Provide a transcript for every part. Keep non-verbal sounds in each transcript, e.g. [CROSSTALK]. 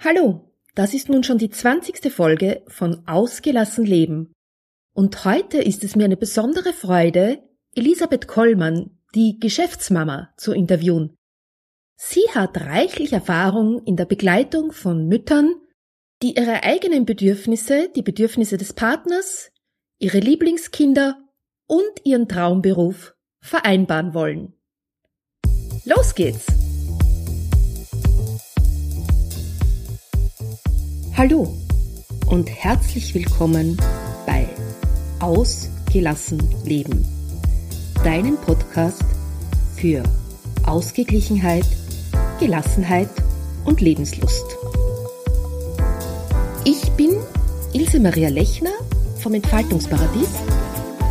Hallo, das ist nun schon die zwanzigste Folge von Ausgelassen Leben. Und heute ist es mir eine besondere Freude, Elisabeth Kollmann, die Geschäftsmama, zu interviewen. Sie hat reichlich Erfahrung in der Begleitung von Müttern, die ihre eigenen Bedürfnisse, die Bedürfnisse des Partners, ihre Lieblingskinder und ihren Traumberuf vereinbaren wollen. Los geht's! Hallo und herzlich willkommen bei Ausgelassen Leben, deinem Podcast für Ausgeglichenheit, Gelassenheit und Lebenslust. Ich bin Ilse Maria Lechner vom Entfaltungsparadies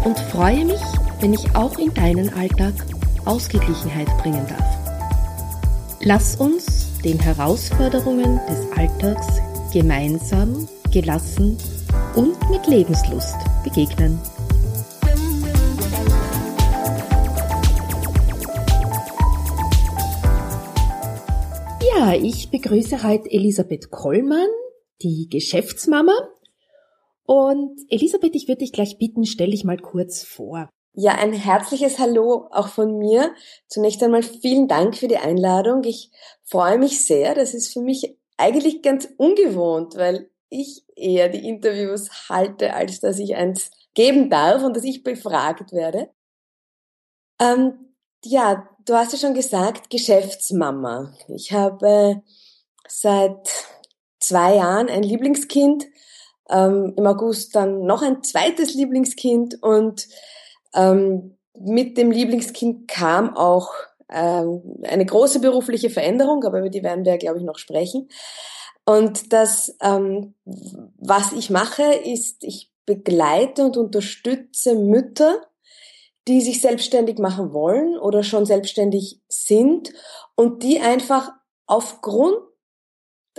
und freue mich, wenn ich auch in deinen Alltag Ausgeglichenheit bringen darf. Lass uns den Herausforderungen des Alltags gemeinsam, gelassen und mit Lebenslust begegnen. Ja, ich begrüße heute Elisabeth Kollmann, die Geschäftsmama. Und Elisabeth, ich würde dich gleich bitten, stell dich mal kurz vor. Ja, ein herzliches Hallo auch von mir. Zunächst einmal vielen Dank für die Einladung. Ich freue mich sehr. Das ist für mich eigentlich ganz ungewohnt, weil ich eher die Interviews halte, als dass ich eins geben darf und dass ich befragt werde. Ähm, ja, du hast ja schon gesagt, Geschäftsmama. Ich habe seit zwei Jahren ein Lieblingskind, ähm, im August dann noch ein zweites Lieblingskind und ähm, mit dem Lieblingskind kam auch eine große berufliche Veränderung, aber über die werden wir, glaube ich, noch sprechen. Und das, ähm, was ich mache, ist, ich begleite und unterstütze Mütter, die sich selbstständig machen wollen oder schon selbstständig sind und die einfach aufgrund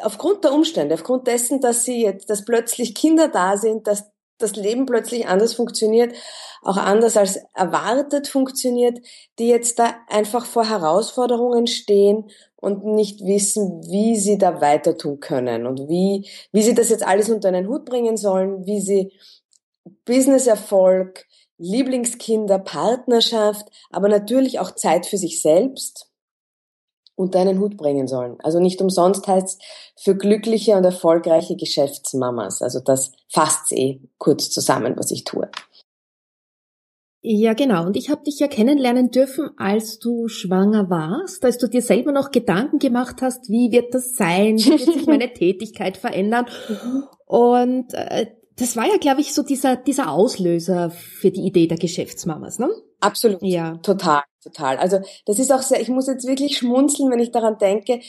aufgrund der Umstände, aufgrund dessen, dass sie jetzt, dass plötzlich Kinder da sind, dass das Leben plötzlich anders funktioniert, auch anders als erwartet funktioniert, die jetzt da einfach vor Herausforderungen stehen und nicht wissen, wie sie da weiter tun können und wie, wie sie das jetzt alles unter einen Hut bringen sollen, wie sie Businesserfolg, Lieblingskinder, Partnerschaft, aber natürlich auch Zeit für sich selbst unter einen Hut bringen sollen. Also nicht umsonst heißt es für glückliche und erfolgreiche Geschäftsmamas. Also das fasst eh kurz zusammen, was ich tue. Ja, genau. Und ich habe dich ja kennenlernen dürfen, als du schwanger warst, als du dir selber noch Gedanken gemacht hast, wie wird das sein, wie wird sich meine [LAUGHS] Tätigkeit verändern. Mhm. Und äh, das war ja, glaube ich, so dieser, dieser Auslöser für die Idee der Geschäftsmamas, ne? Absolut. Ja. Total, total. Also das ist auch sehr, ich muss jetzt wirklich schmunzeln, wenn ich daran denke,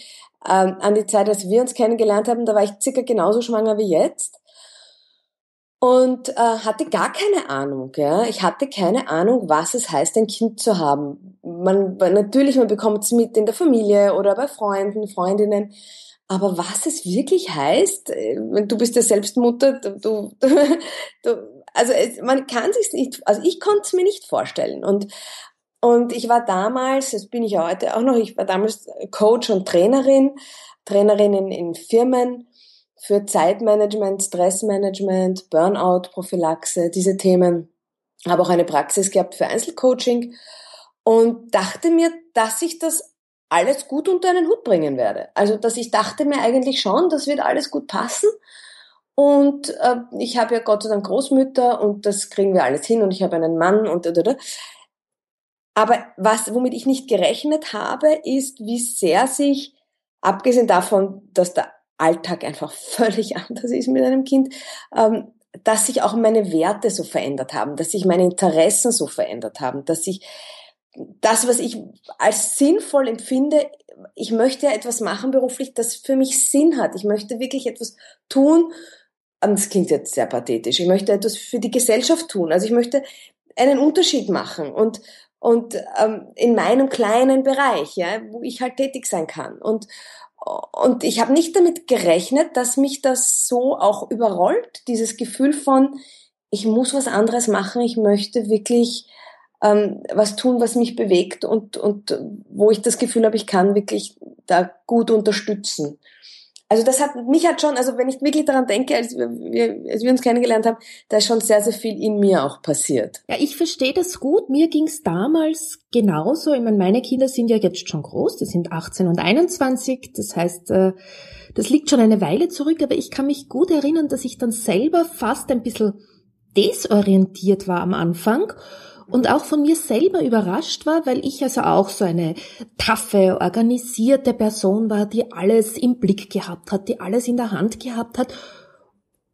ähm, an die Zeit, als wir uns kennengelernt haben, da war ich circa genauso schwanger wie jetzt und äh, hatte gar keine Ahnung. Ja, ich hatte keine Ahnung, was es heißt, ein Kind zu haben. Man natürlich, man bekommt es mit in der Familie oder bei Freunden, Freundinnen. Aber was es wirklich heißt, äh, du bist ja selbst Mutter, du, du, [LAUGHS] du also es, man kann sich nicht, also ich konnte es mir nicht vorstellen. Und, und ich war damals, das bin ich ja heute auch noch, ich war damals Coach und Trainerin, Trainerin in, in Firmen für Zeitmanagement, Stressmanagement, Burnout-Prophylaxe, diese Themen. Habe auch eine Praxis gehabt für Einzelcoaching und dachte mir, dass ich das alles gut unter einen Hut bringen werde. Also, dass ich dachte mir eigentlich schon, das wird alles gut passen. Und äh, ich habe ja Gott sei Dank Großmütter und das kriegen wir alles hin und ich habe einen Mann und oder, oder. Aber was, womit ich nicht gerechnet habe, ist, wie sehr sich, abgesehen davon, dass der Alltag einfach [LAUGHS] völlig anders ist mit einem Kind, ähm, dass sich auch meine Werte so verändert haben, dass sich meine Interessen so verändert haben, dass sich das, was ich als sinnvoll empfinde, ich möchte ja etwas machen beruflich, das für mich Sinn hat. Ich möchte wirklich etwas tun. Das klingt jetzt sehr pathetisch. Ich möchte etwas für die Gesellschaft tun. Also ich möchte einen Unterschied machen und und ähm, in meinem kleinen Bereich, ja, wo ich halt tätig sein kann. Und und ich habe nicht damit gerechnet, dass mich das so auch überrollt, dieses Gefühl von, ich muss was anderes machen, ich möchte wirklich ähm, was tun, was mich bewegt und, und wo ich das Gefühl habe, ich kann wirklich da gut unterstützen. Also das hat, mich hat schon, also wenn ich wirklich daran denke, als wir, als wir uns kennengelernt haben, da ist schon sehr, sehr viel in mir auch passiert. Ja, ich verstehe das gut. Mir ging es damals genauso. Ich meine, meine Kinder sind ja jetzt schon groß, die sind 18 und 21. Das heißt, äh, das liegt schon eine Weile zurück, aber ich kann mich gut erinnern, dass ich dann selber fast ein bisschen desorientiert war am Anfang und auch von mir selber überrascht war, weil ich also auch so eine taffe, organisierte Person war, die alles im Blick gehabt hat, die alles in der Hand gehabt hat.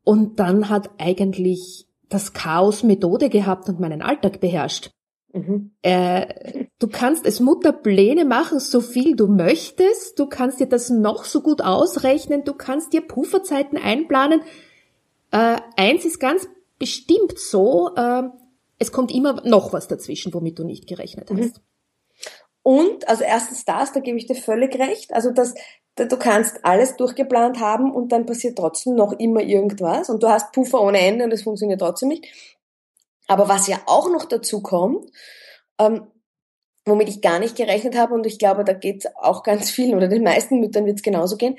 Und dann hat eigentlich das Chaos Methode gehabt und meinen Alltag beherrscht. Mhm. Äh, du kannst als Mutter Pläne machen, so viel du möchtest. Du kannst dir das noch so gut ausrechnen. Du kannst dir Pufferzeiten einplanen. Äh, eins ist ganz bestimmt so, äh, es kommt immer noch was dazwischen, womit du nicht gerechnet hast. Mhm. Und, also erstens das, da gebe ich dir völlig recht. Also das, du kannst alles durchgeplant haben und dann passiert trotzdem noch immer irgendwas und du hast Puffer ohne Ende und es funktioniert trotzdem nicht. Aber was ja auch noch dazu kommt, ähm, womit ich gar nicht gerechnet habe und ich glaube, da geht es auch ganz vielen oder den meisten Müttern wird es genauso gehen.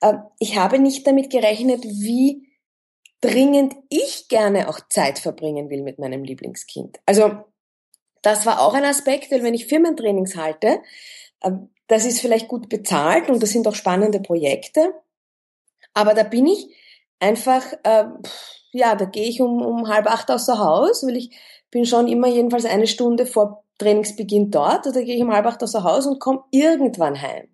Äh, ich habe nicht damit gerechnet, wie dringend ich gerne auch Zeit verbringen will mit meinem Lieblingskind. Also das war auch ein Aspekt, weil wenn ich Firmentrainings halte, ähm, das ist vielleicht gut bezahlt und das sind auch spannende Projekte, aber da bin ich einfach, äh, ja, da gehe ich um, um halb acht außer Haus, weil ich bin schon immer jedenfalls eine Stunde vor Trainingsbeginn dort, oder gehe ich um halb acht außer Haus und komme irgendwann heim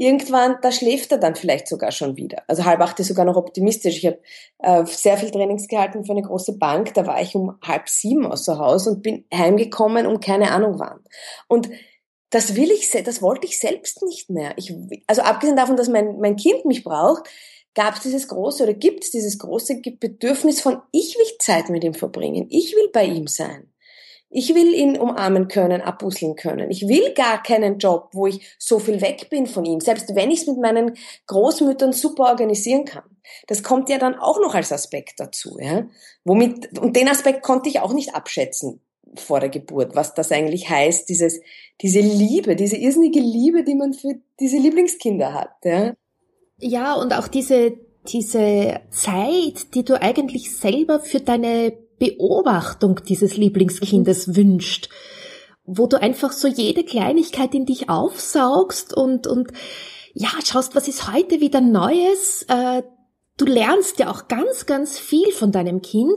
irgendwann, da schläft er dann vielleicht sogar schon wieder. Also halb acht ist sogar noch optimistisch. Ich habe äh, sehr viel Trainings gehalten für eine große Bank. Da war ich um halb sieben außer Haus und bin heimgekommen um keine Ahnung wann. Und das will ich, das wollte ich selbst nicht mehr. Ich, also abgesehen davon, dass mein, mein Kind mich braucht, gab es dieses große oder gibt es dieses große Bedürfnis von, ich will Zeit mit ihm verbringen. Ich will bei ihm sein. Ich will ihn umarmen können, abbusseln können. Ich will gar keinen Job, wo ich so viel weg bin von ihm, selbst wenn ich es mit meinen Großmüttern super organisieren kann. Das kommt ja dann auch noch als Aspekt dazu, ja. Womit, und den Aspekt konnte ich auch nicht abschätzen vor der Geburt, was das eigentlich heißt, dieses, diese Liebe, diese irrsinnige Liebe, die man für diese Lieblingskinder hat, ja. Ja, und auch diese, diese Zeit, die du eigentlich selber für deine Beobachtung dieses Lieblingskindes mhm. wünscht, wo du einfach so jede Kleinigkeit in dich aufsaugst und, und ja, schaust, was ist heute wieder Neues. Äh, du lernst ja auch ganz, ganz viel von deinem Kind,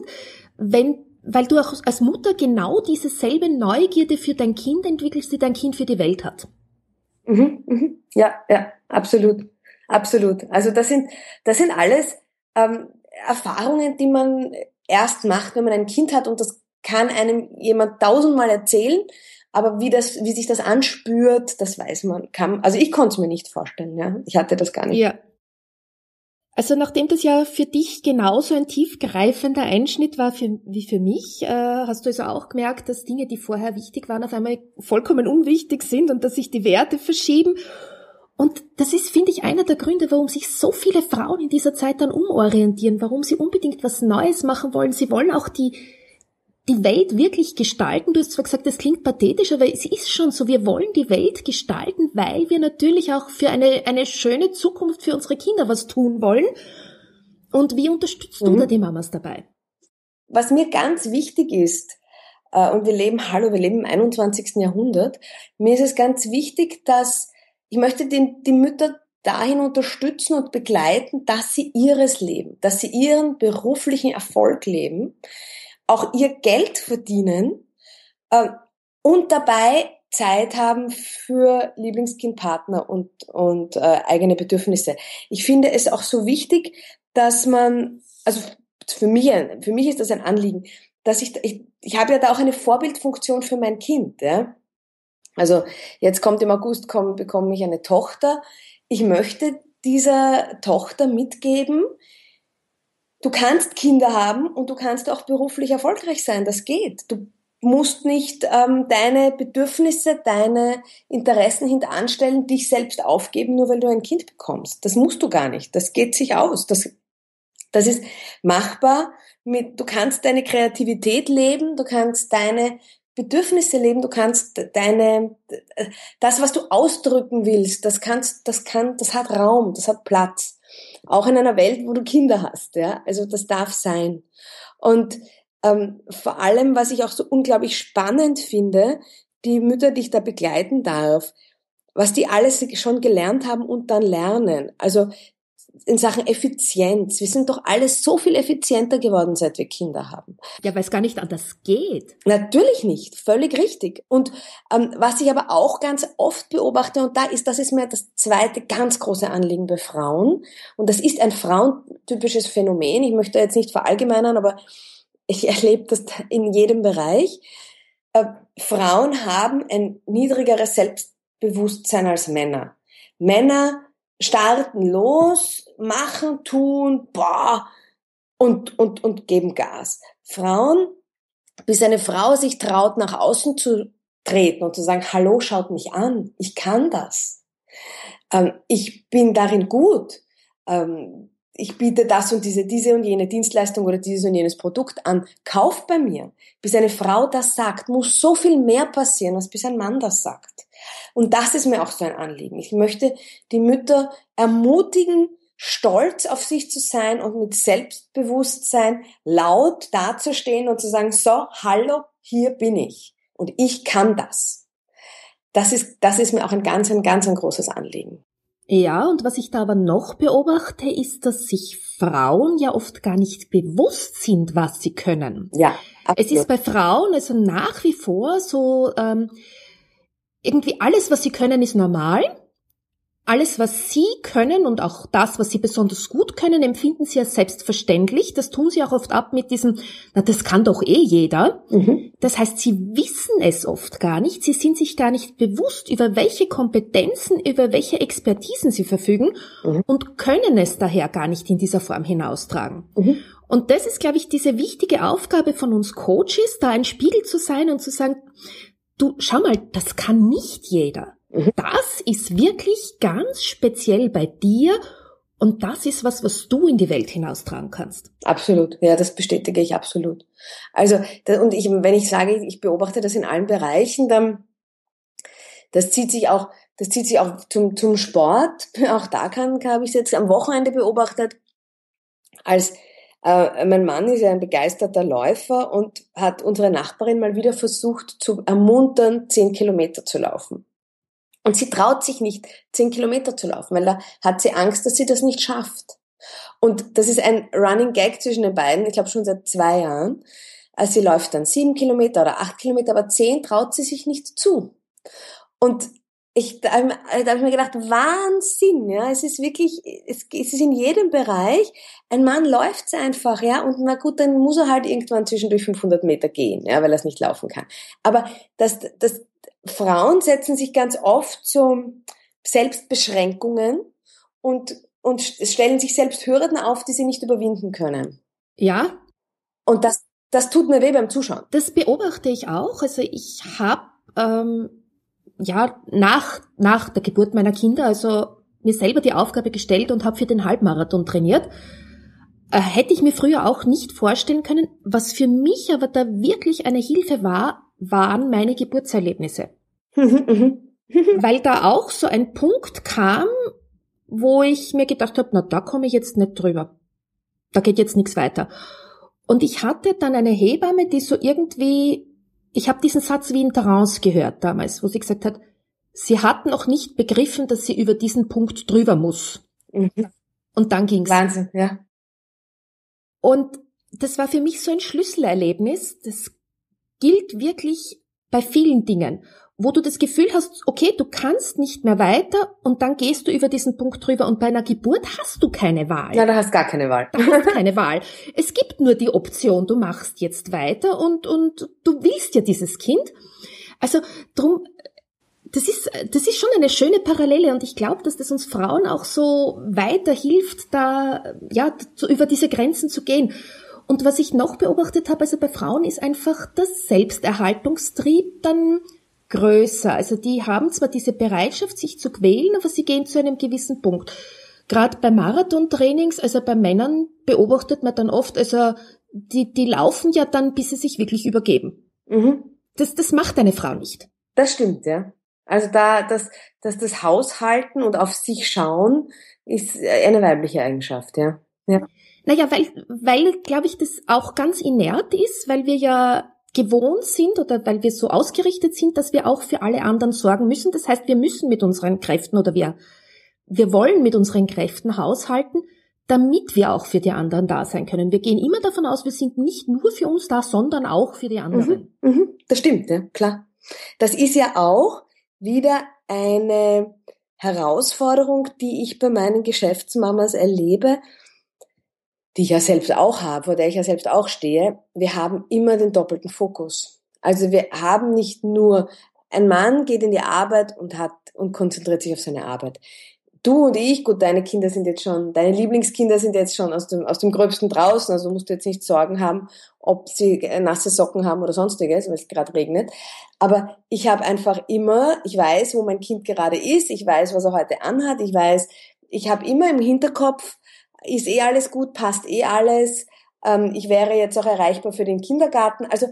wenn weil du auch als Mutter genau diese selbe Neugierde für dein Kind entwickelst, die dein Kind für die Welt hat. Mhm, mhm. Ja, ja, absolut, absolut. Also das sind, das sind alles ähm, Erfahrungen, die man erst macht, wenn man ein Kind hat und das kann einem jemand tausendmal erzählen, aber wie das, wie sich das anspürt, das weiß man. Kann, also ich konnte es mir nicht vorstellen, ja. Ich hatte das gar nicht. Ja. Also nachdem das ja für dich genauso ein tiefgreifender Einschnitt war für, wie für mich, äh, hast du also auch gemerkt, dass Dinge, die vorher wichtig waren, auf einmal vollkommen unwichtig sind und dass sich die Werte verschieben. Und das ist, finde ich, einer der Gründe, warum sich so viele Frauen in dieser Zeit dann umorientieren, warum sie unbedingt was Neues machen wollen. Sie wollen auch die, die Welt wirklich gestalten. Du hast zwar gesagt, das klingt pathetisch, aber es ist schon so. Wir wollen die Welt gestalten, weil wir natürlich auch für eine, eine schöne Zukunft für unsere Kinder was tun wollen. Und wie unterstützt mhm. du da die Mamas dabei? Was mir ganz wichtig ist, äh, und wir leben, hallo, wir leben im 21. Jahrhundert, mir ist es ganz wichtig, dass ich möchte den, die Mütter dahin unterstützen und begleiten, dass sie ihres leben, dass sie ihren beruflichen Erfolg leben, auch ihr Geld verdienen äh, und dabei Zeit haben für Lieblingskindpartner und, und äh, eigene Bedürfnisse. Ich finde es auch so wichtig, dass man, also für mich, für mich ist das ein Anliegen, dass ich, ich, ich habe ja da auch eine Vorbildfunktion für mein Kind. Ja? Also jetzt kommt im August, komm, bekomme ich eine Tochter. Ich möchte dieser Tochter mitgeben, du kannst Kinder haben und du kannst auch beruflich erfolgreich sein. Das geht. Du musst nicht ähm, deine Bedürfnisse, deine Interessen hinteranstellen, dich selbst aufgeben, nur weil du ein Kind bekommst. Das musst du gar nicht. Das geht sich aus. Das, das ist machbar. Mit, du kannst deine Kreativität leben, du kannst deine Bedürfnisse leben, du kannst deine, das, was du ausdrücken willst, das kannst, das kann, das hat Raum, das hat Platz. Auch in einer Welt, wo du Kinder hast, ja. Also das darf sein. Und ähm, vor allem, was ich auch so unglaublich spannend finde, die Mütter, die ich da begleiten darf, was die alles schon gelernt haben und dann lernen. Also in Sachen Effizienz. Wir sind doch alles so viel effizienter geworden, seit wir Kinder haben. Ja, weil es gar nicht anders geht. Natürlich nicht, völlig richtig. Und ähm, was ich aber auch ganz oft beobachte, und da ist, das ist mir das zweite ganz große Anliegen bei Frauen, und das ist ein frauentypisches Phänomen. Ich möchte jetzt nicht verallgemeinern, aber ich [LAUGHS] erlebe das in jedem Bereich. Äh, Frauen haben ein niedrigeres Selbstbewusstsein als Männer. Männer starten los, machen, tun, boah, und, und, und geben Gas. Frauen, bis eine Frau sich traut, nach außen zu treten und zu sagen, hallo, schaut mich an, ich kann das. Ähm, ich bin darin gut. Ähm, ich biete das und diese, diese und jene Dienstleistung oder dieses und jenes Produkt an. Kauft bei mir. Bis eine Frau das sagt, muss so viel mehr passieren, als bis ein Mann das sagt. Und das ist mir auch so ein Anliegen. Ich möchte die Mütter ermutigen, stolz auf sich zu sein und mit Selbstbewusstsein laut dazustehen und zu sagen, so, hallo, hier bin ich. Und ich kann das. Das ist, das ist mir auch ein ganz, ein ganz ein großes Anliegen. Ja, und was ich da aber noch beobachte, ist, dass sich Frauen ja oft gar nicht bewusst sind, was sie können. Ja. Absolut. Es ist bei Frauen also nach wie vor so, ähm, irgendwie alles, was sie können, ist normal. Alles, was sie können und auch das, was sie besonders gut können, empfinden sie als selbstverständlich. Das tun sie auch oft ab mit diesem, na, das kann doch eh jeder. Mhm. Das heißt, sie wissen es oft gar nicht. Sie sind sich gar nicht bewusst, über welche Kompetenzen, über welche Expertisen sie verfügen mhm. und können es daher gar nicht in dieser Form hinaustragen. Mhm. Und das ist, glaube ich, diese wichtige Aufgabe von uns Coaches, da ein Spiegel zu sein und zu sagen, du, schau mal, das kann nicht jeder. Mhm. Das ist wirklich ganz speziell bei dir und das ist was, was du in die Welt hinaustragen kannst. Absolut, ja, das bestätige ich absolut. Also, und ich, wenn ich sage, ich beobachte das in allen Bereichen, dann, das zieht sich auch, das zieht sich auch zum, zum Sport. [LAUGHS] Auch da kann, habe ich es jetzt am Wochenende beobachtet, als äh, mein Mann ist ja ein begeisterter Läufer und hat unsere Nachbarin mal wieder versucht zu ermuntern, zehn Kilometer zu laufen. Und sie traut sich nicht, zehn Kilometer zu laufen, weil da hat sie Angst, dass sie das nicht schafft. Und das ist ein Running Gag zwischen den beiden, ich glaube schon seit zwei Jahren. Also sie läuft dann sieben Kilometer oder acht Kilometer, aber zehn traut sie sich nicht zu. Und ich, da habe hab ich mir gedacht, Wahnsinn, ja, es ist wirklich, es, es ist in jedem Bereich, ein Mann läuft einfach, ja, und na gut, dann muss er halt irgendwann zwischendurch 500 Meter gehen, ja, weil er es nicht laufen kann. Aber das, das, Frauen setzen sich ganz oft so Selbstbeschränkungen und, und stellen sich selbst Hürden auf, die sie nicht überwinden können. Ja. Und das, das tut mir weh beim Zuschauen. Das beobachte ich auch. Also ich habe ähm, ja nach nach der Geburt meiner Kinder also mir selber die Aufgabe gestellt und habe für den Halbmarathon trainiert. Äh, hätte ich mir früher auch nicht vorstellen können. Was für mich aber da wirklich eine Hilfe war, waren meine Geburtserlebnisse. Weil da auch so ein Punkt kam, wo ich mir gedacht habe, na da komme ich jetzt nicht drüber. Da geht jetzt nichts weiter. Und ich hatte dann eine Hebamme, die so irgendwie ich habe diesen Satz wie in Trance gehört damals, wo sie gesagt hat, sie hat noch nicht begriffen, dass sie über diesen Punkt drüber muss. Mhm. Und dann ging's. Wahnsinn, ja. Und das war für mich so ein Schlüsselerlebnis. Das gilt wirklich bei vielen Dingen wo du das Gefühl hast, okay, du kannst nicht mehr weiter und dann gehst du über diesen Punkt drüber und bei einer Geburt hast du keine Wahl. Ja, da hast gar keine Wahl. Da hast keine Wahl. Es gibt nur die Option, du machst jetzt weiter und, und du willst ja dieses Kind. Also drum, das ist, das ist schon eine schöne Parallele und ich glaube, dass das uns Frauen auch so weiterhilft, da, ja, zu, über diese Grenzen zu gehen. Und was ich noch beobachtet habe, also bei Frauen ist einfach das Selbsterhaltungstrieb dann größer. Also die haben zwar diese Bereitschaft, sich zu quälen, aber sie gehen zu einem gewissen Punkt. Gerade bei Marathontrainings, also bei Männern beobachtet man dann oft, also die, die laufen ja dann, bis sie sich wirklich übergeben. Mhm. Das, das macht eine Frau nicht. Das stimmt, ja. Also da, dass, dass das Haushalten und auf sich schauen ist eine weibliche Eigenschaft, ja. ja. Naja, weil, weil, glaube ich, das auch ganz inert ist, weil wir ja gewohnt sind oder weil wir so ausgerichtet sind, dass wir auch für alle anderen sorgen müssen. Das heißt, wir müssen mit unseren Kräften oder wir, wir wollen mit unseren Kräften haushalten, damit wir auch für die anderen da sein können. Wir gehen immer davon aus, wir sind nicht nur für uns da, sondern auch für die anderen. Mhm, mhm, das stimmt, ja, klar. Das ist ja auch wieder eine Herausforderung, die ich bei meinen Geschäftsmamas erlebe, die ich ja selbst auch habe, vor der ich ja selbst auch stehe. Wir haben immer den doppelten Fokus. Also wir haben nicht nur ein Mann geht in die Arbeit und hat und konzentriert sich auf seine Arbeit du und ich, gut, deine Kinder sind jetzt schon, deine Lieblingskinder sind jetzt schon aus dem, aus dem Gröbsten draußen, also musst du jetzt nicht Sorgen haben, ob sie nasse Socken haben oder sonstiges, weil es gerade regnet. Aber ich habe einfach immer, ich weiß, wo mein Kind gerade ist, ich weiß, was er heute anhat, ich weiß, ich habe immer im Hinterkopf, ist eh alles gut, passt eh alles, ähm, ich wäre jetzt auch erreichbar für den Kindergarten. Also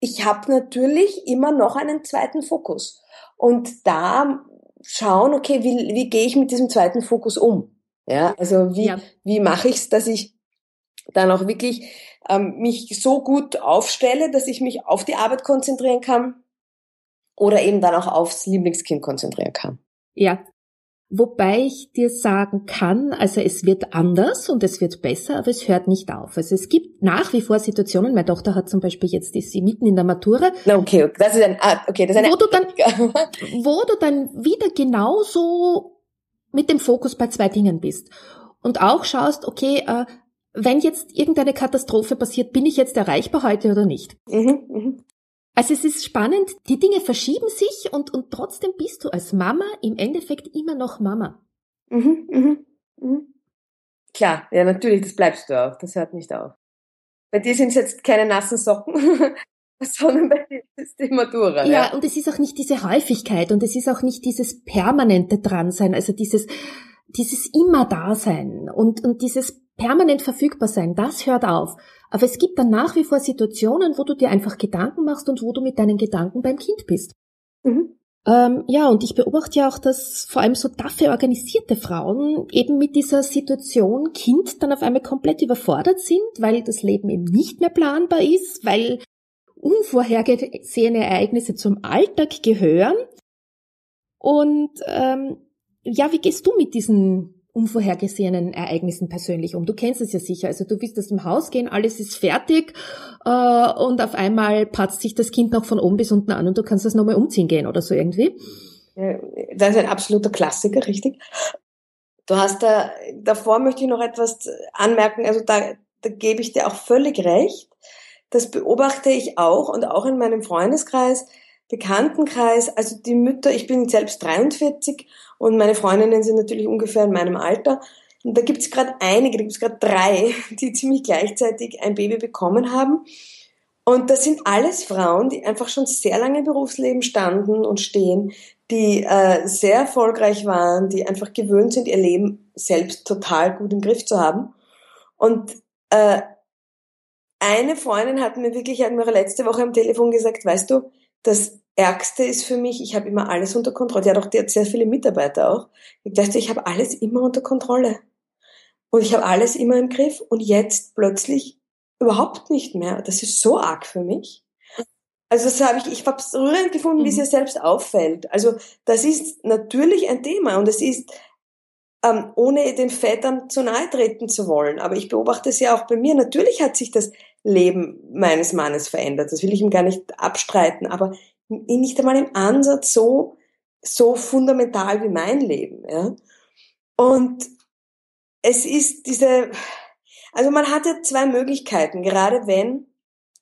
ich habe natürlich immer noch einen zweiten Fokus. Und da schauen, okay, wie, wie gehe ich mit diesem zweiten Fokus um? Ja, also wie, ja. wie mache ich es, dass ich dann auch wirklich ähm, mich so gut aufstelle, dass ich mich auf die Arbeit konzentrieren kann oder eben dann auch aufs Lieblingskind konzentrieren kann. Ja, Wobei ich dir sagen kann, also es wird anders und es wird besser, aber es hört nicht auf. Also es gibt nach wie vor Situationen, meine Tochter hat zum Beispiel jetzt, ist sie mitten in der Matura. Okay, das ist ein, ah, okay, das ist eine wo du dann, [LAUGHS] wo du dann wieder genauso mit dem Fokus bei zwei Dingen bist. Und auch schaust, okay, äh, wenn jetzt irgendeine Katastrophe passiert, bin ich jetzt erreichbar heute oder nicht? Mhm, mh. Also es ist spannend, die Dinge verschieben sich und, und trotzdem bist du als Mama im Endeffekt immer noch Mama. Mhm, mhm, mhm. Klar, ja natürlich, das bleibst du auch, das hört nicht auf. Bei dir sind es jetzt keine nassen Socken, [LAUGHS] sondern bei dir ist die Matura. Ja, ja, und es ist auch nicht diese Häufigkeit und es ist auch nicht dieses permanente Dransein, also dieses, dieses immer Dasein und, und dieses permanent verfügbar sein, das hört auf. Aber es gibt dann nach wie vor Situationen, wo du dir einfach Gedanken machst und wo du mit deinen Gedanken beim Kind bist. Mhm. Ähm, ja, und ich beobachte ja auch, dass vor allem so dafür organisierte Frauen eben mit dieser Situation Kind dann auf einmal komplett überfordert sind, weil das Leben eben nicht mehr planbar ist, weil unvorhergesehene Ereignisse zum Alltag gehören. Und ähm, ja, wie gehst du mit diesen unvorhergesehenen Ereignissen persönlich um. Du kennst es ja sicher. Also du willst aus dem Haus gehen, alles ist fertig äh, und auf einmal patzt sich das Kind noch von oben bis unten an und du kannst das nochmal umziehen gehen oder so irgendwie. Das ist ein absoluter Klassiker, richtig. Du hast da, davor möchte ich noch etwas anmerken, also da, da gebe ich dir auch völlig recht. Das beobachte ich auch und auch in meinem Freundeskreis, Bekanntenkreis, also die Mütter, ich bin selbst 43 und meine Freundinnen sind natürlich ungefähr in meinem Alter. Und da gibt es gerade einige, da gibt es gerade drei, [LAUGHS] die ziemlich gleichzeitig ein Baby bekommen haben. Und das sind alles Frauen, die einfach schon sehr lange im Berufsleben standen und stehen, die äh, sehr erfolgreich waren, die einfach gewöhnt sind, ihr Leben selbst total gut im Griff zu haben. Und äh, eine Freundin hat mir wirklich, hat mir letzte Woche am Telefon gesagt, weißt du, dass Ärgste ist für mich, ich habe immer alles unter Kontrolle. Die hat auch die hat sehr viele Mitarbeiter auch. Ich dachte, ich habe alles immer unter Kontrolle. Und ich habe alles immer im Griff und jetzt plötzlich überhaupt nicht mehr. Das ist so arg für mich. Also das habe ich, ich habe es rührend gefunden, wie es mhm. ihr selbst auffällt. Also das ist natürlich ein Thema und es ist, ähm, ohne den Vätern zu nahe treten zu wollen. Aber ich beobachte es ja auch bei mir. Natürlich hat sich das Leben meines Mannes verändert. Das will ich ihm gar nicht abstreiten. Aber nicht einmal im Ansatz so, so fundamental wie mein Leben. Ja? Und es ist diese, also man hat ja zwei Möglichkeiten, gerade wenn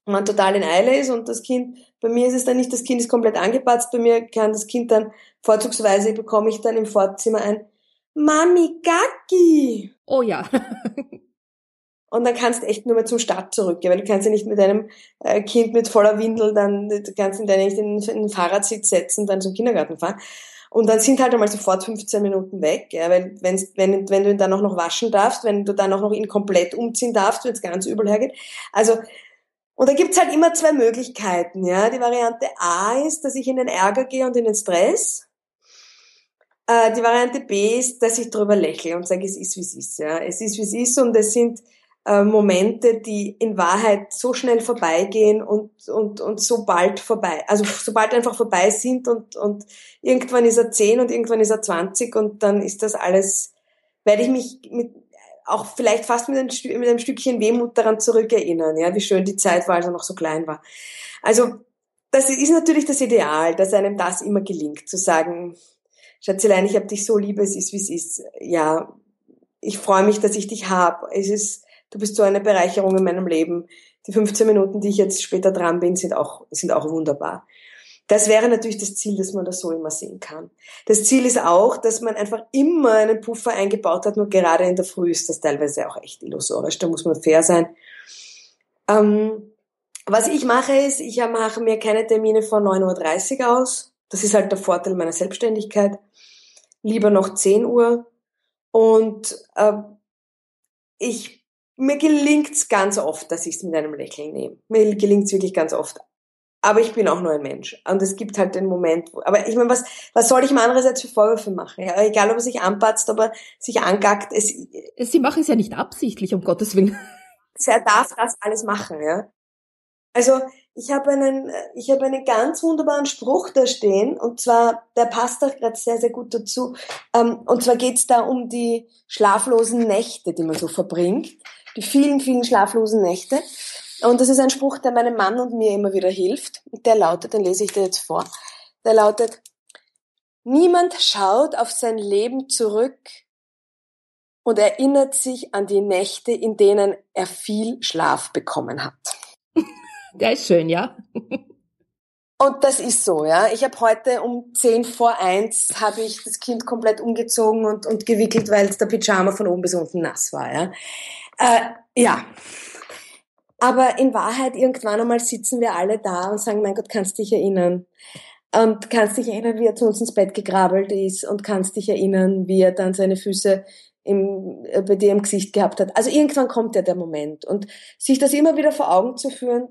man total in Eile ist und das Kind, bei mir ist es dann nicht, das Kind ist komplett angepatzt, bei mir kann das Kind dann, vorzugsweise bekomme ich dann im Vorzimmer ein Mami Gacki. Oh ja. Und dann kannst du echt nur mehr zum Start zurückgehen, weil du kannst ja nicht mit deinem äh, Kind mit voller Windel dann, du kannst ihn dann nicht in, den Fahrradsitz setzen und dann zum Kindergarten fahren. Und dann sind halt einmal sofort 15 Minuten weg, ja, weil wenn's, wenn, wenn du ihn dann auch noch waschen darfst, wenn du dann auch noch ihn komplett umziehen darfst, wenn es ganz übel hergeht. Also Und da gibt's halt immer zwei Möglichkeiten. Ja? Die Variante A ist, dass ich in den Ärger gehe und in den Stress. Äh, die Variante B ist, dass ich drüber lächle und sage, es ist, wie es ist. Ja? Es ist, wie es ist und es sind äh, Momente, die in Wahrheit so schnell vorbeigehen und, und, und so bald vorbei, also so bald einfach vorbei sind und, und irgendwann ist er 10 und irgendwann ist er 20 und dann ist das alles, werde ich mich mit auch vielleicht fast mit, ein, mit einem Stückchen Wehmut daran zurückerinnern, ja, wie schön die Zeit war, als er noch so klein war. Also das ist natürlich das Ideal, dass einem das immer gelingt, zu sagen, Schatzelein, ich habe dich so lieb, es ist, wie es ist. Ja, ich freue mich, dass ich dich habe. Es ist, du bist so eine Bereicherung in meinem Leben. Die 15 Minuten, die ich jetzt später dran bin, sind auch, sind auch wunderbar. Das wäre natürlich das Ziel, dass man das so immer sehen kann. Das Ziel ist auch, dass man einfach immer einen Puffer eingebaut hat, nur gerade in der Früh ist das teilweise auch echt illusorisch, da muss man fair sein. Ähm, was ich mache ist, ich mache mir keine Termine vor 9.30 Uhr aus. Das ist halt der Vorteil meiner Selbstständigkeit. Lieber noch 10 Uhr. Und äh, ich, mir gelingt's ganz oft, dass ich es mit einem Lächeln nehme. Mir gelingt's wirklich ganz oft. Aber ich bin auch nur ein Mensch. Und es gibt halt den Moment, wo, aber ich meine, was, was soll ich mir andererseits für Vorwürfe machen? Ja, egal, ob er sich anpatzt, ob er sich angackt. Es, Sie machen es ja nicht absichtlich, um Gottes Willen. [LAUGHS] Er darf das alles machen, ja. Also, ich habe einen, ich habe einen ganz wunderbaren Spruch da stehen, und zwar, der passt auch gerade sehr, sehr gut dazu. Ähm, und zwar geht's da um die schlaflosen Nächte, die man so verbringt. Die vielen, vielen schlaflosen Nächte. Und das ist ein Spruch, der meinem Mann und mir immer wieder hilft. Der lautet, den lese ich dir jetzt vor. Der lautet, niemand schaut auf sein Leben zurück und erinnert sich an die Nächte, in denen er viel Schlaf bekommen hat. [LAUGHS] Der ist schön, ja. Und das ist so, ja. Ich habe heute um zehn vor eins habe ich das Kind komplett umgezogen und, und gewickelt, weil der Pyjama von oben bis unten nass war, ja. Äh, ja, aber in Wahrheit, irgendwann einmal sitzen wir alle da und sagen, mein Gott, kannst dich erinnern. Und kannst dich erinnern, wie er zu uns ins Bett gekrabbelt ist und kannst dich erinnern, wie er dann seine Füße im, äh, bei dir im Gesicht gehabt hat. Also irgendwann kommt ja der Moment. Und sich das immer wieder vor Augen zu führen,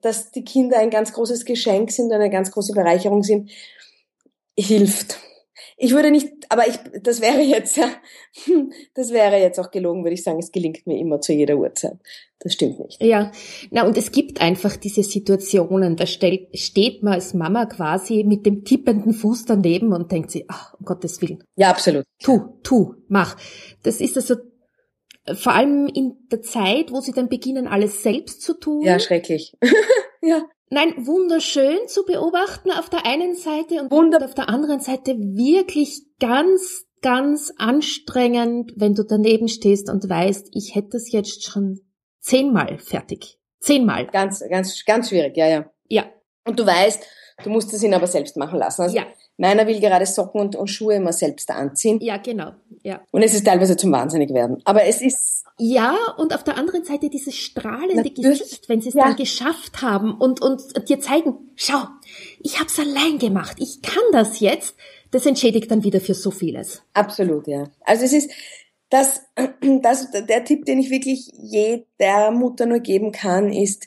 dass die Kinder ein ganz großes Geschenk sind, eine ganz große Bereicherung sind, hilft. Ich würde nicht, aber ich, das wäre jetzt, ja, [LAUGHS] das wäre jetzt auch gelogen, würde ich sagen, es gelingt mir immer zu jeder Uhrzeit. Das stimmt nicht. Ja, na und es gibt einfach diese Situationen, da stellt, steht man als Mama quasi mit dem tippenden Fuß daneben und denkt sich, ach, um Gottes Willen. Ja, absolut. Tu, tu, mach. Das ist also vor allem in der Zeit, wo sie dann beginnen, alles selbst zu tun. Ja, schrecklich. [LAUGHS] ja. Nein, wunderschön zu beobachten auf der einen Seite und Wunder auf der anderen Seite wirklich ganz, ganz anstrengend, wenn du daneben stehst und weißt, ich hätte das jetzt schon zehnmal fertig. Zehnmal. Ganz, ganz, ganz schwierig, ja, ja. Ja. Und du weißt, du musst es ihn aber selbst machen lassen. Also ja. Meiner will gerade Socken und, und Schuhe immer selbst anziehen. Ja, genau. Ja. Und es ist teilweise zum Wahnsinnig werden. Aber es ist ja, und auf der anderen Seite dieses strahlende Natürlich. Gesicht, wenn sie es ja. dann geschafft haben und, und dir zeigen, schau, ich hab's allein gemacht, ich kann das jetzt, das entschädigt dann wieder für so vieles. Absolut, ja. Also es ist das, [CLEARS THROAT] das der Tipp, den ich wirklich jeder Mutter nur geben kann, ist,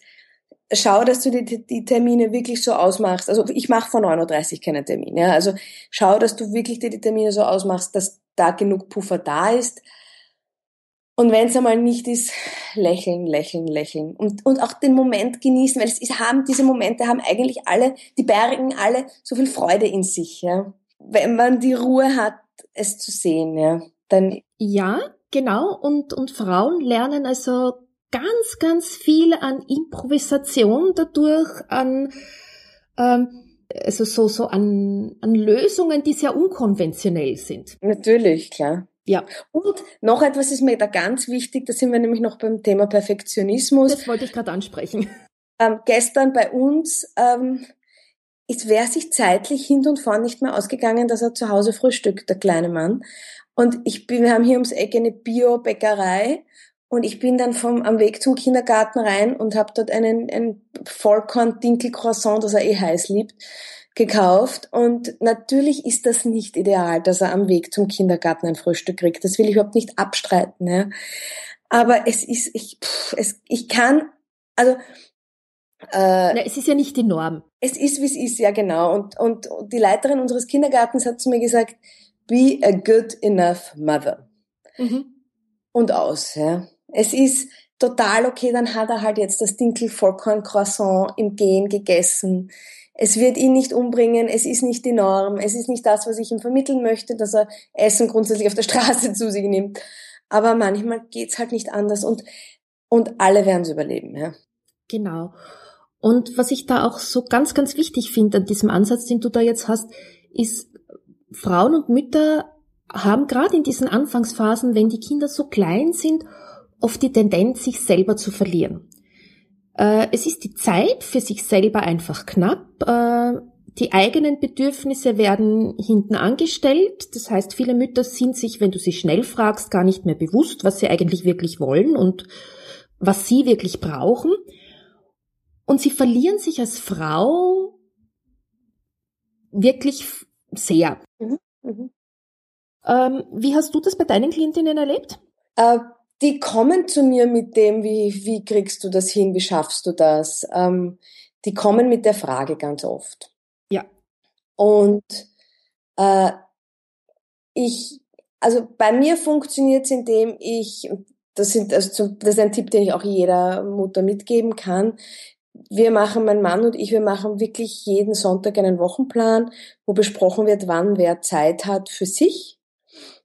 schau, dass du die, die Termine wirklich so ausmachst. Also ich mache vor 9.30 Uhr keine Termine. Ja. Also schau, dass du wirklich dir die Termine so ausmachst, dass da genug Puffer da ist und wenn es einmal nicht ist, lächeln, lächeln, lächeln. Und, und auch den Moment genießen, weil es ist, haben, diese Momente haben eigentlich alle, die bergen alle so viel Freude in sich, ja. Wenn man die Ruhe hat, es zu sehen, ja. Dann. Ja, genau. Und, und Frauen lernen also ganz, ganz viel an Improvisation dadurch, an, ähm, also so, so an, an Lösungen, die sehr unkonventionell sind. Natürlich, klar. Ja. Und noch etwas ist mir da ganz wichtig, da sind wir nämlich noch beim Thema Perfektionismus. Das wollte ich gerade ansprechen. Ähm, gestern bei uns ähm, es wäre sich zeitlich hin und vorn nicht mehr ausgegangen, dass er zu Hause frühstückt, der kleine Mann. Und ich bin, wir haben hier ums Eck eine Bio-Bäckerei und ich bin dann vom, am Weg zum Kindergarten rein und habe dort einen, ein Vollkorn-Dinkel-Croissant, das er eh heiß liebt, gekauft und natürlich ist das nicht ideal, dass er am Weg zum Kindergarten ein Frühstück kriegt. Das will ich überhaupt nicht abstreiten. Ja. Aber es ist, ich, pff, es, ich kann, also Äh, Na, es ist ja nicht die Norm. Es ist, wie es ist, ja genau. Und, und, und die Leiterin unseres Kindergartens hat zu mir gesagt, be a good enough mother. Mhm. Und aus, ja. Es ist total okay, dann hat er halt jetzt das Dinkel Vollkorn Croissant im Gehen gegessen. Es wird ihn nicht umbringen, es ist nicht die Norm, es ist nicht das, was ich ihm vermitteln möchte, dass er Essen grundsätzlich auf der [LAUGHS] Straße zu sich nimmt. Aber manchmal geht's halt nicht anders und, und alle werden es überleben, ja. Genau. Und was ich da auch so ganz, ganz wichtig finde an diesem Ansatz, den du da jetzt hast, ist, Frauen und Mütter haben gerade in diesen Anfangsphasen, wenn die Kinder so klein sind, oft die Tendenz, sich selber zu verlieren. Äh, es ist die Zeit für sich selber einfach knapp. Äh, die eigenen Bedürfnisse werden hinten angestellt. Das heißt, viele Mütter sind sich, wenn du sie schnell fragst, gar nicht mehr bewusst, was sie eigentlich wirklich wollen und was sie wirklich brauchen. Und sie verlieren sich als Frau wirklich sehr. Mhm. Mhm. Ähm, wie hast du das bei deinen Klientinnen erlebt? Äh, die kommen zu mir mit dem, wie, wie kriegst du das hin, wie schaffst du das? Ähm, die kommen mit der Frage ganz oft. Ja. Und äh, ich, also bei mir funktioniert es, indem ich, das, sind, also das ist ein Tipp, den ich auch jeder Mutter mitgeben kann. Wir machen, mein Mann und ich, wir machen wirklich jeden Sonntag einen Wochenplan, wo besprochen wird, wann wer Zeit hat für sich.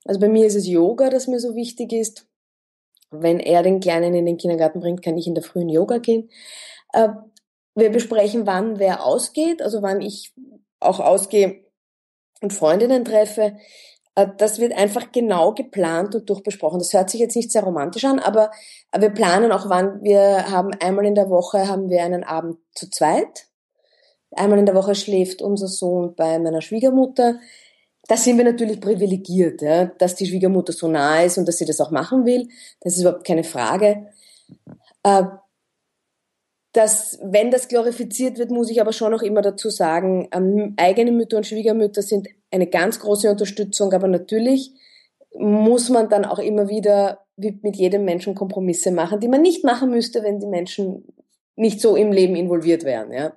Also bei mir ist es Yoga, das mir so wichtig ist. Wenn er den Kleinen in den Kindergarten bringt, kann ich in der frühen Yoga gehen. Äh, wir besprechen, wann wer ausgeht, also wann ich auch ausgehe und Freundinnen treffe. Äh, das wird einfach genau geplant und durchbesprochen. Das hört sich jetzt nicht sehr romantisch an, aber wir planen auch, wann wir haben einmal in der Woche haben wir einen Abend zu zweit. Einmal in der Woche schläft unser Sohn bei meiner Schwiegermutter da sind wir natürlich privilegiert, ja, dass die Schwiegermutter so nah ist und dass sie das auch machen will. Das ist überhaupt keine Frage. Äh, dass, wenn das glorifiziert wird, muss ich aber schon auch immer dazu sagen, ähm, eigene Mütter und Schwiegermütter sind eine ganz große Unterstützung, aber natürlich muss man dann auch immer wieder wie mit jedem Menschen Kompromisse machen, die man nicht machen müsste, wenn die Menschen nicht so im Leben involviert wären. Ja.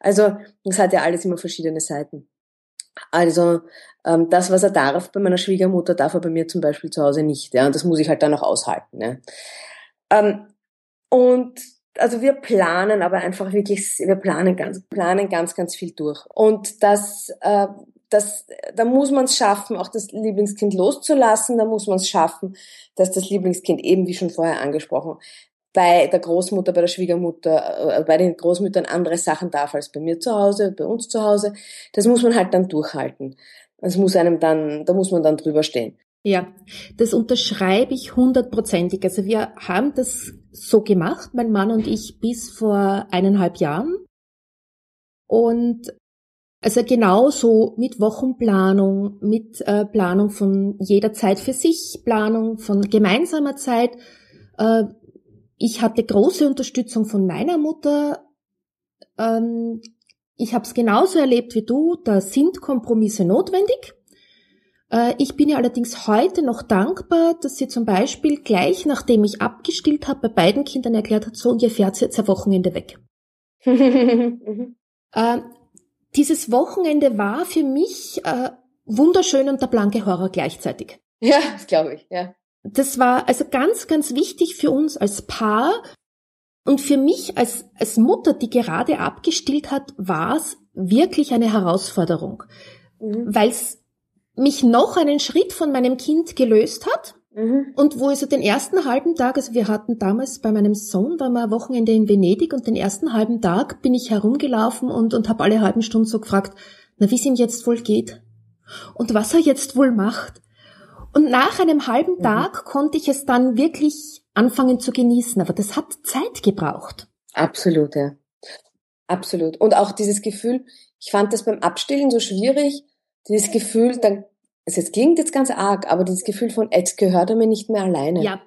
Also das hat ja alles immer verschiedene Seiten. Also ähm, das, was er darf bei meiner Schwiegermutter, darf er bei mir zum Beispiel zu Hause nicht. Ja, und das muss ich halt dann auch aushalten. Ja. Ähm, und also wir planen aber einfach wirklich, wir planen ganz, planen ganz, ganz viel durch. Und das, äh, das, da muss man es schaffen, auch das Lieblingskind loszulassen. Da muss man es schaffen, dass das Lieblingskind eben, wie schon vorher angesprochen, bei der Großmutter, bei der Schwiegermutter, äh, bei den Großmüttern andere Sachen darf als bei mir zu Hause, bei uns zu Hause. Das muss man halt dann durchhalten. Das muss einem dann, da muss man dann drüber stehen. Ja, das unterschreibe ich hundertprozentig. Also wir haben das so gemacht, mein Mann und ich, bis vor eineinhalb Jahren. Und also genauso mit Wochenplanung, mit äh, Planung von jeder Zeit für sich, Planung von gemeinsamer Zeit. Äh, ich hatte große Unterstützung von meiner Mutter. Ähm, ich habe es genauso erlebt wie du. Da sind Kompromisse notwendig. Äh, ich bin ihr allerdings heute noch dankbar, dass sie zum Beispiel gleich nachdem ich abgestillt habe, bei beiden Kindern erklärt hat, so und ihr fährt jetzt ein Wochenende weg. [LAUGHS] äh, dieses Wochenende war für mich äh, wunderschön und der blanke Horror gleichzeitig. Ja, das glaube ich, ja das war also ganz, ganz wichtig für uns als Paar und für mich als, als Mutter, die gerade abgestillt hat, war es wirklich eine Herausforderung, mhm. weil es mich noch einen Schritt von meinem Kind gelöst hat. Mhm. Und wo ich so den ersten halben Tag, also wir hatten damals bei meinem Sohn, war mal Wochenende in Venedig und den ersten halben Tag bin ich herumgelaufen und, und habe alle halben Stunden so gefragt, na wie es ihm jetzt wohl geht und was er jetzt wohl macht. Und nach einem halben mhm. Tag konnte ich es dann wirklich anfangen zu genießen, aber das hat Zeit gebraucht. Absolut, ja. Absolut. Und auch dieses Gefühl, ich fand das beim Abstillen so schwierig, dieses Gefühl, dann, es klingt jetzt ganz arg, aber dieses Gefühl von, jetzt gehört er mir nicht mehr alleine. Ja.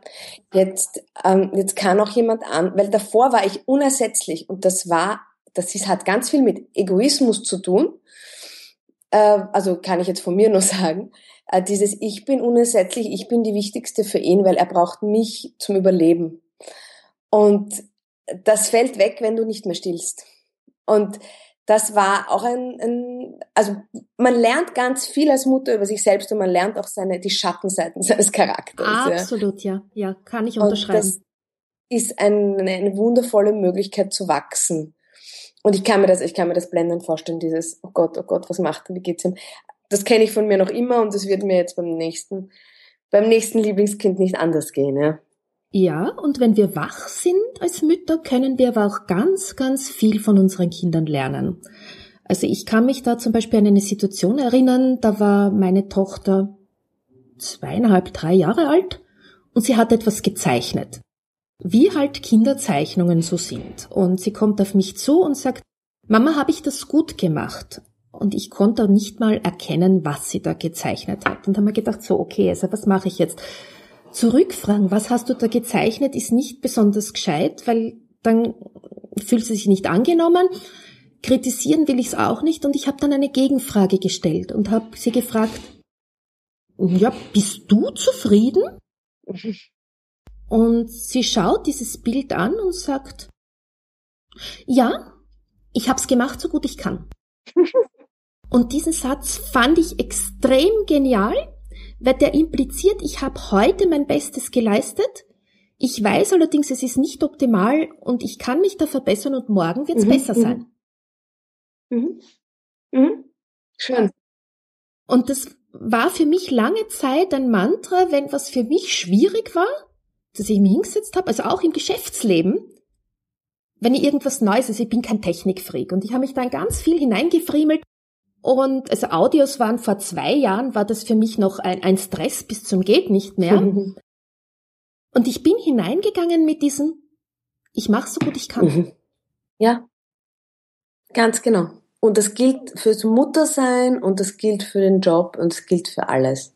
Jetzt, ähm, jetzt kann auch jemand an, weil davor war ich unersetzlich und das war, das ist, hat ganz viel mit Egoismus zu tun. Äh, also kann ich jetzt von mir nur [LAUGHS] sagen. Äh, dieses Ich bin unersetzlich, ich bin die Wichtigste für ihn, weil er braucht mich zum Überleben. Und das fällt weg, wenn du nicht mehr stillst. Und das war auch ein, ein, also man lernt ganz viel als Mutter über sich selbst und man lernt auch seine, die Schattenseiten [LAUGHS] seines Charakters. Absolut, ja, ja, ja kann ich unterschreiben. Und das ist eine, eine wundervolle Möglichkeit zu wachsen. Und ich kann mir das, ich kann mir das blendend vorstellen, dieses, oh Gott, oh Gott, was macht er, wie geht's ihm? Das kenne ich von mir noch immer und das wird mir jetzt beim nächsten, beim nächsten Lieblingskind nicht anders gehen, ja. Ja, und wenn wir wach sind als Mütter, können wir aber auch ganz, ganz viel von unseren Kindern lernen. Also ich kann mich da zum Beispiel an eine Situation erinnern, da war meine Tochter zweieinhalb, drei Jahre alt und sie hat etwas gezeichnet. Wie halt Kinderzeichnungen so sind. Und sie kommt auf mich zu und sagt, Mama, habe ich das gut gemacht? Und ich konnte nicht mal erkennen, was sie da gezeichnet hat. Und haben mir gedacht, so, okay, also was mache ich jetzt? Zurückfragen, was hast du da gezeichnet, ist nicht besonders gescheit, weil dann fühlt sie sich nicht angenommen. Kritisieren will ich es auch nicht und ich habe dann eine Gegenfrage gestellt und habe sie gefragt, ja, bist du zufrieden? [LAUGHS] Und sie schaut dieses Bild an und sagt, ja, ich habe es gemacht, so gut ich kann. [LAUGHS] und diesen Satz fand ich extrem genial, weil der impliziert, ich habe heute mein Bestes geleistet. Ich weiß allerdings, es ist nicht optimal und ich kann mich da verbessern und morgen wird es mhm, besser mhm. sein. Mhm. Mhm. Schön. Und das war für mich lange Zeit ein Mantra, wenn was für mich schwierig war, dass ich mich hingesetzt habe, also auch im Geschäftsleben, wenn ich irgendwas Neues, also ich bin kein Technikfreak und ich habe mich dann ganz viel hineingefriemelt und also Audios waren vor zwei Jahren, war das für mich noch ein, ein Stress bis zum geht nicht mehr. [LAUGHS] Und ich bin hineingegangen mit diesem, ich mache so gut ich kann. Mhm. Ja, ganz genau. Und das gilt fürs Muttersein und das gilt für den Job und es gilt für alles.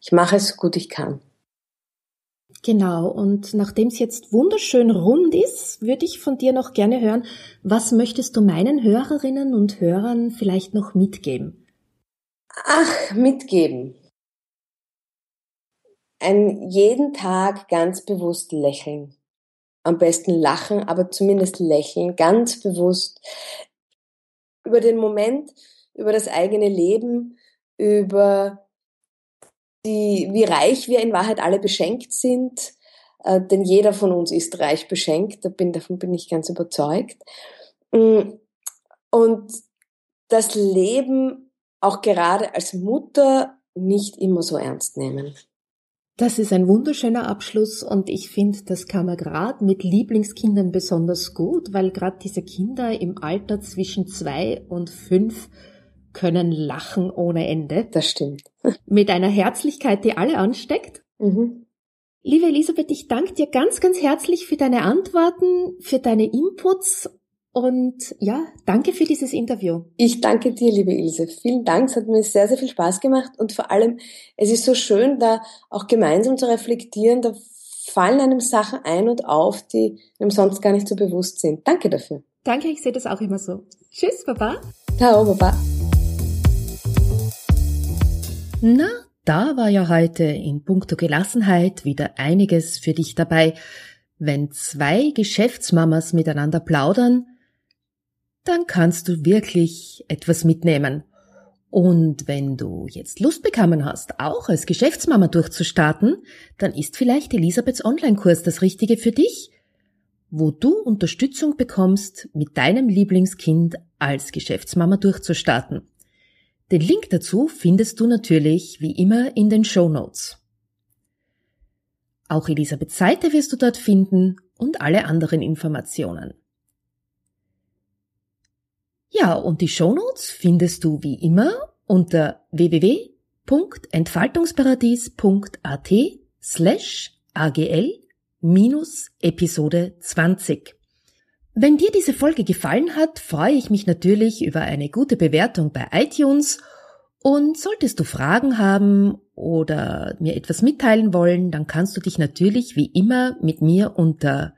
Ich mache es so gut ich kann. Genau, und nachdem es jetzt wunderschön rund ist, würde ich von dir noch gerne hören, was möchtest du meinen Hörerinnen und Hörern vielleicht noch mitgeben? Ach, mitgeben. Ein jeden Tag ganz bewusst lächeln. Am besten lachen, aber zumindest lächeln, ganz bewusst über den Moment, über das eigene Leben, über die, wie reich wir in Wahrheit alle beschenkt sind, äh, denn jeder von uns ist reich beschenkt, da bin, davon bin ich ganz überzeugt. Mm, und das Leben auch gerade als Mutter nicht immer so ernst nehmen. Das ist ein wunderschöner Abschluss und ich finde, das kann man gerade mit Lieblingskindern besonders gut, weil gerade diese Kinder im Alter zwischen zwei und fünf können lachen ohne Ende. Das stimmt. [LAUGHS] Mit einer Herzlichkeit, die alle ansteckt. Mhm. Liebe Elisabeth, ich danke dir ganz, ganz herzlich für deine Antworten, für deine Inputs und ja, danke für dieses Interview. Ich danke dir, liebe Ilse. Vielen Dank. Es hat mir sehr, sehr viel Spaß gemacht und vor allem, es ist so schön, da auch gemeinsam zu reflektieren. Da fallen einem Sachen ein und auf, die einem sonst gar nicht so bewusst sind. Danke dafür. Danke, ich sehe das auch immer so. Tschüss, Baba. Ciao, Baba. Na, da war ja heute in puncto Gelassenheit wieder einiges für dich dabei. Wenn zwei Geschäftsmamas miteinander plaudern, dann kannst du wirklich etwas mitnehmen. Und wenn du jetzt Lust bekommen hast, auch als Geschäftsmama durchzustarten, dann ist vielleicht Elisabeths Online-Kurs das Richtige für dich, wo du Unterstützung bekommst, mit deinem Lieblingskind als Geschäftsmama durchzustarten. Den Link dazu findest du natürlich wie immer in den Show Notes. Auch Elisabeths Seite wirst du dort finden und alle anderen Informationen. Ja, und die Show Notes findest du wie immer unter www.entfaltungsparadies.at slash agl minus Episode 20. Wenn dir diese Folge gefallen hat, freue ich mich natürlich über eine gute Bewertung bei iTunes und solltest du Fragen haben oder mir etwas mitteilen wollen, dann kannst du dich natürlich wie immer mit mir unter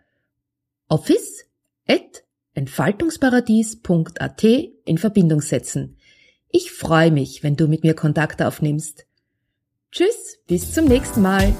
office at entfaltungsparadies.at in Verbindung setzen. Ich freue mich, wenn du mit mir Kontakt aufnimmst. Tschüss, bis zum nächsten Mal.